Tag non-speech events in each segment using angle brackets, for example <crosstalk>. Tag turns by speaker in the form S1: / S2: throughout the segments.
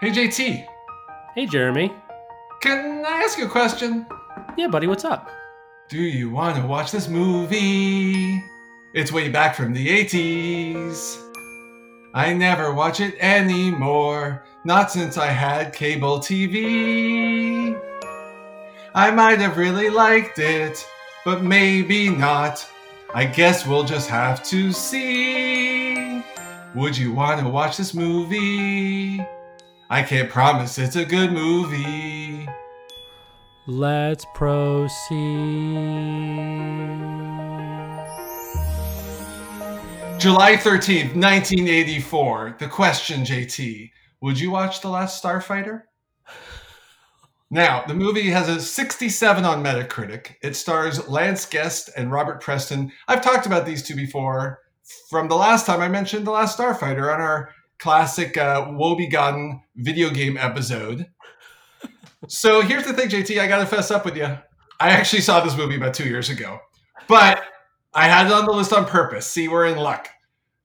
S1: Hey, JT,
S2: Hey, Jeremy.
S1: can I ask you a question?
S2: Yeah, buddy, what's up?
S1: Do you want to watch this movie? It's way back from the 80s. I never watch it anymore, not since I had cable TV. I might have really liked it, but maybe not. I guess we'll just have to see. Would you want to watch this movie? I can't promise it's a good movie.
S2: Let's proceed.
S1: July 13th, 1984. The question, JT. Would you watch The Last Starfighter? Now, the movie has a 67 on Metacritic. It stars Lance Guest and Robert Preston. I've talked about these two before from the last time I mentioned The Last Starfighter on our classic uh, Woebegone video game episode. so here's the thing, JT. I got to fess up with you. I actually saw this movie about two years ago, but I had it on the list on purpose. See, we're in luck.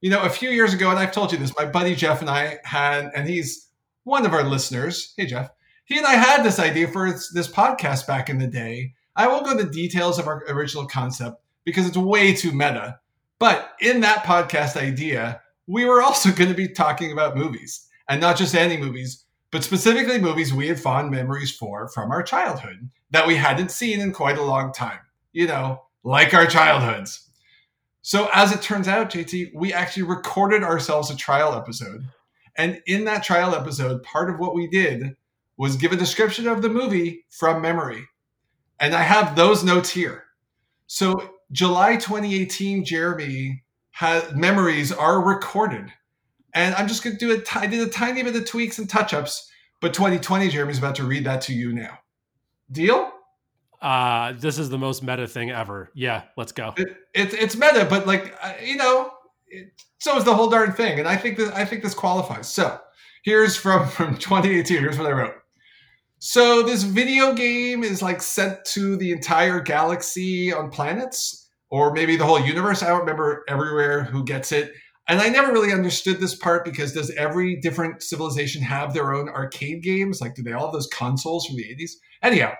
S1: You know, a few years ago, and I've told you this, my buddy Jeff and I had, and he's one of our listeners. Hey, Jeff. He and I had this idea for this, podcast back in the day. I won't go into details of our original concept because it's way too meta. But in that podcast idea, we were also <laughs> going to be talking about movies and not just any movies, but specifically movies we had fond memories for from our childhood that we hadn't seen in quite a long time. You know, like our childhoods. So, as it turns out, JT, we actually recorded ourselves a trial episode. And in that trial episode, part of what we did was give a description of the movie from memory. And I have those notes here. So, July 2018, Jeremy has memories are recorded. And I'm just going to do it. I did a tiny bit of tweaks and touch ups, but 2020, Jeremy's about to read that to you now. Deal?
S2: Uh, this is the most meta thing ever. Yeah, let's go.
S1: It, it, it's meta, but like uh, you know, it, so is the whole darn thing. And I think that I think this qualifies. So here's from <laughs> from 2018. Here's what I wrote. So this video game is like sent to the entire galaxy on planets, or maybe the whole universe. I don't remember everywhere who gets it. And I never really understood this part because does every different civilization have their own arcade games? Like, do they all have those consoles from the 80s? Anyhow,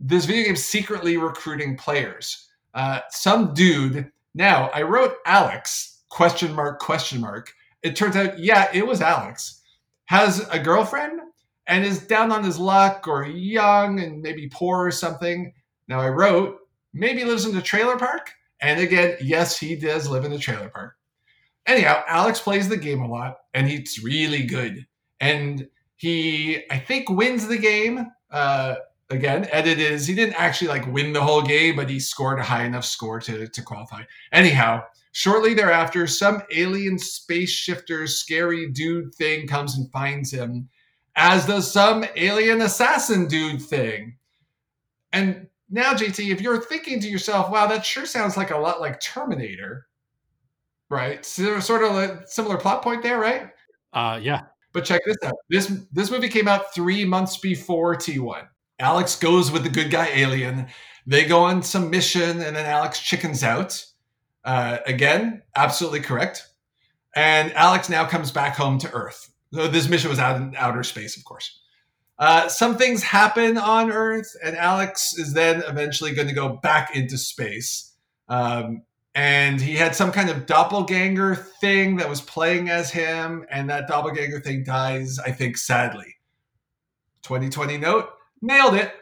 S1: this video game secretly recruiting players. Uh, some dude. Now I wrote Alex question mark question mark. It turns out, yeah, it was Alex. Has a girlfriend and is down on his luck or young and maybe poor or something. Now I wrote maybe lives in the trailer park. And again, yes, he does live in the trailer park. Anyhow, Alex plays the game a lot and he's really good. And he, I think, wins the game. Uh, again, edit is he didn't actually like win the whole game, but he scored a high enough score to, to qualify. Anyhow, shortly thereafter, some alien space shifter scary dude thing comes and finds him, as does some alien assassin dude thing. And now, JT, if you're thinking to yourself, wow, that sure sounds like a lot like Terminator, right? So, sort of a similar plot point there, right?
S2: Uh, yeah.
S1: But check this out. This this movie came out three months before T1. Alex goes with the good guy alien. They go on some mission, and then Alex chickens out. Uh, again, absolutely correct. And Alex now comes back home to Earth. So this mission was out in outer space, of course. Uh, some things happen on Earth, and Alex is then eventually going to go back into space. Um, and he had some kind of doppelganger thing that was playing as him, and that doppelganger thing dies, I think, sadly. 2020 note nailed it.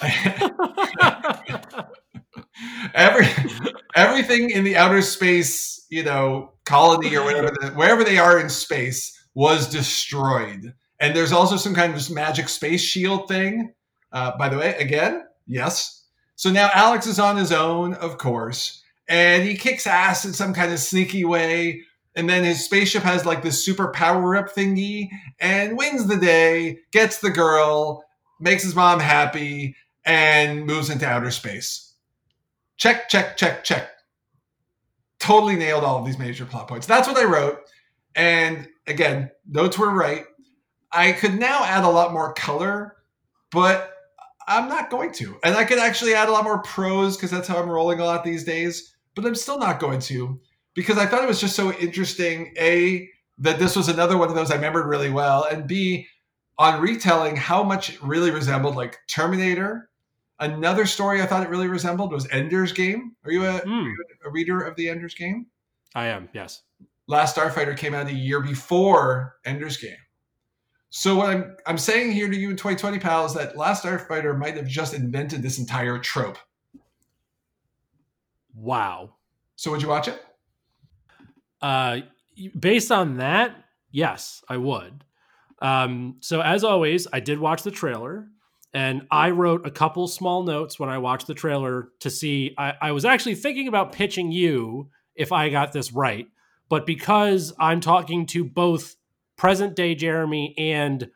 S1: <laughs> Every everything in the outer space, you know, colony or whatever, wherever they are in space, was destroyed. And there's also some kind of magic space shield thing. Uh, by the way, again, yes. So now Alex is on his own, of course, and he kicks ass in some kind of sneaky way. And then his spaceship has like this super power up thingy and wins the day, gets the girl, makes his mom happy, and moves into outer space. Check, check, check, check. Totally nailed all of these major plot points. That's what I wrote. And again, notes were right. I could now add a lot more color, but I'm not going to. And I could actually add a lot more prose because that's how I'm rolling a lot these days, but I'm still not going to because I thought it was just so interesting. A, that this was another one of those I remembered really well, and B, on retelling how much it really resembled like Terminator. Another story I thought it really resembled was Ender's Game. Are you a,
S2: Hmm.
S1: a reader of the Ender's Game?
S2: I am. Yes.
S1: Last Starfighter came out a year before Ender's Game. So what I'm I'm saying here to you in 2020, pal, is that Last Starfighter might have just invented this entire trope.
S2: Wow.
S1: So would you watch it?
S2: Uh, based on that, yes, I would. Um, so as always, I did watch the trailer, and I wrote a couple small notes when I watched the trailer to see. I, I was actually thinking about pitching you if I got this right, but because I'm talking to both present day Jeremy and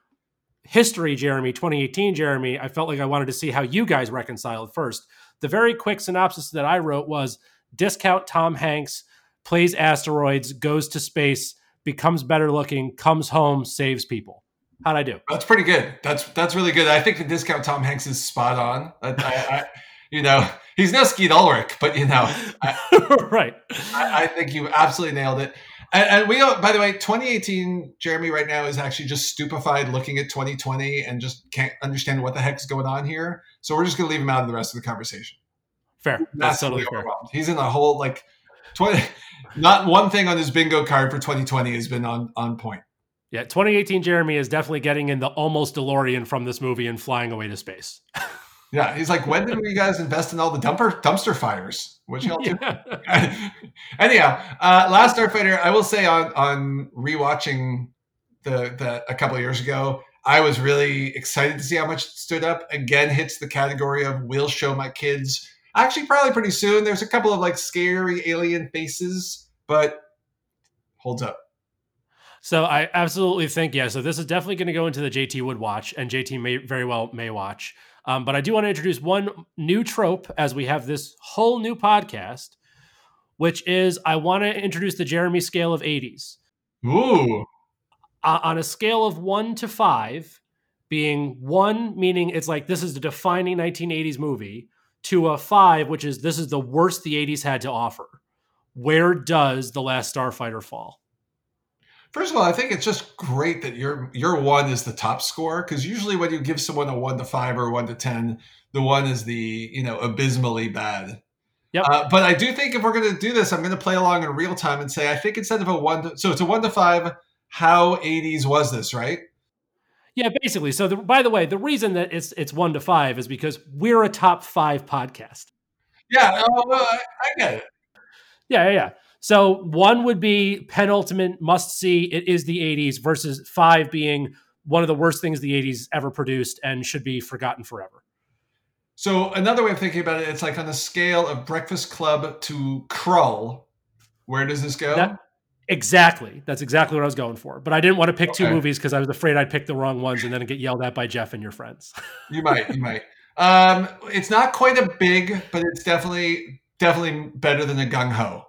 S2: history Jeremy, 2018 Jeremy, I felt like I wanted to see how you guys reconciled first. The very quick synopsis that I wrote was discount Tom Hanks plays asteroids, goes to space, becomes better looking, comes home, saves people. How'd I do?
S1: That's pretty good. That's that's really good. I think the discount Tom Hanks is spot on. I, I, I, you know, he's no Skeet Ulrich, but you know, <laughs>
S2: right.
S1: I, I think you absolutely nailed it. And, and we, by the way, 2018, Jeremy right now is actually just stupefied looking at 2020 and just can't understand what the heck is going on here. So we're just going to leave him out of the rest of the conversation.
S2: Fair. That's
S1: Massively
S2: totally fair.
S1: He's in a whole like 20. Not one thing on his bingo card for 2020 has been on on point.
S2: Yeah, 2018 Jeremy is definitely getting in the almost DeLorean from this movie and flying away to space. <laughs>
S1: Yeah, he's like, when did you guys invest in all the dumper dumpster fires? What y'all do? <laughs>
S2: Yeah. <laughs>
S1: Anyhow, uh, Last Starfighter, I will say on on rewatching the the a couple of years ago, I was really excited to see how much it stood up. Again, hits the category of will show my kids. Actually, probably pretty soon. There's a couple of like scary alien faces, but holds up.
S2: So I absolutely think yeah. So this is definitely going to go into the JT would watch, and JT may very well may watch. Um, but I do want to introduce one new trope as we have this whole new podcast, which is I want to introduce the Jeremy scale of 80s
S1: Ooh,
S2: uh, on a scale of one to five, being one meaning it's like this is the defining 1980s movie, to a five, which is this is the worst the 80s had to offer. Where does the Last Starfighter fall?
S1: First of all, I think it's just great that your your one is the top score because usually when you give someone a one to five or one to ten, the one is the you know abysmally bad.
S2: Yep.
S1: Uh, but I do think if we're going to do this, I'm going to play along in real time and say I think instead of a one, to, so it's a one to five. How 80s was this, right?
S2: Yeah, basically. So, the, by the way, the reason that it's it's one to five is because we're a top five podcast.
S1: Yeah, oh, I, I get it.
S2: Yeah, yeah, yeah. So one would be penultimate must see. It is the '80s versus five being one of the worst things the '80s ever produced and should be forgotten forever.
S1: So another way of thinking about it, it's like on the scale of Breakfast Club to Krull. Where does this go?
S2: That- Exactly. That's exactly what I was going for. But I didn't want to pick two movies because I was afraid I'd pick the wrong ones and then get yelled at by Jeff and your friends. <laughs>
S1: You might, you might. Um, it's not quite a big, but it's definitely definitely better than a gung ho.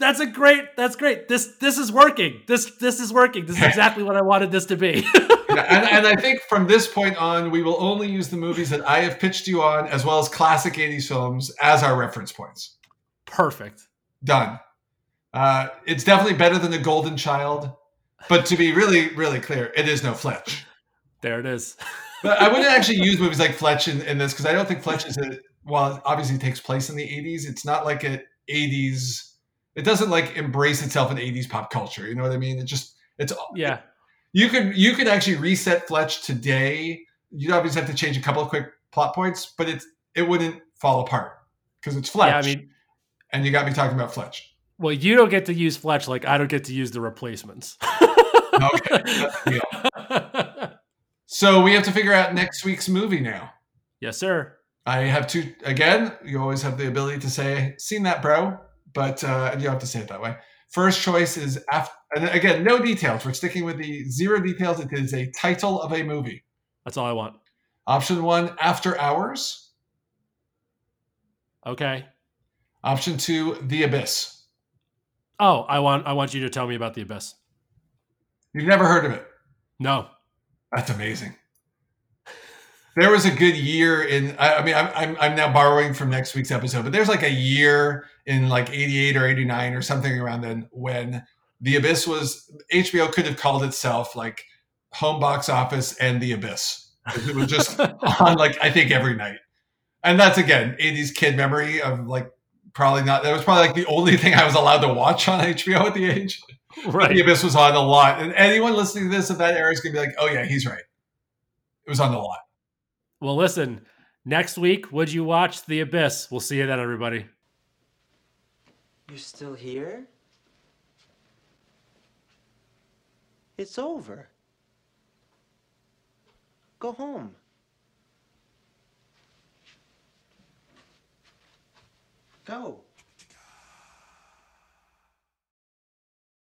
S2: That's a great. That's great. This this is working. This this is working. This is <laughs> exactly what I wanted this to be. <laughs>
S1: And, and I think from this point on, we will only use the movies that I have pitched you on, as well as classic '80s films, as our reference points.
S2: Perfect.
S1: Done. Uh, it's definitely better than The Golden Child, but to be really, really clear, it is no Fletch.
S2: There it is. <laughs>
S1: But I wouldn't actually use movies like Fletch in, in this because I don't think Fletch is a well, it obviously takes place in the '80s. It's not like a '80s. It doesn't like embrace itself in '80s pop culture. You know what I mean? It just it's
S2: Yeah.
S1: you could you could actually reset Fletch today. You'd obviously have to change a couple of quick plot points, but it's it wouldn't fall apart because it's Fletch.
S2: Yeah. I mean,
S1: and you got me talking about Fletch.
S2: well, you don't get to use Fletch like I don't get to use the replacements.
S1: Okay. So we have to figure out next week's movie now.
S2: yes, sir.
S1: I have two again. You always have the ability to say "seen that, bro," but uh, you don't have to say it that way. First choice is after, and again, no details. We're sticking with the zero details. It is a title of a movie.
S2: That's all I want.
S1: Option one, After Hours.
S2: Okay.
S1: Option two, The Abyss.
S2: Oh, I want I want you to tell me about the abyss.
S1: You've never heard of it.
S2: No.
S1: That's amazing. There was a good year in. I, I mean, I'm, I'm I'm now borrowing from next week's episode, but there's like a year in like '88 or '89 or something around then when The Abyss was HBO could have called itself like Home Box Office and The Abyss. It was just <laughs> on like I think every night, and that's again '80s kid memory of like probably not. That was probably like the only thing I was allowed to watch on HBO at the age.
S2: right.
S1: The Abyss was on a lot, and anyone listening to this at that era is gonna be like, "Oh yeah, he's right." It was on a lot.
S2: Well, listen, next week, would you watch The Abyss? We'll see you then, everybody.
S3: You're still here? It's over. Go home. Go.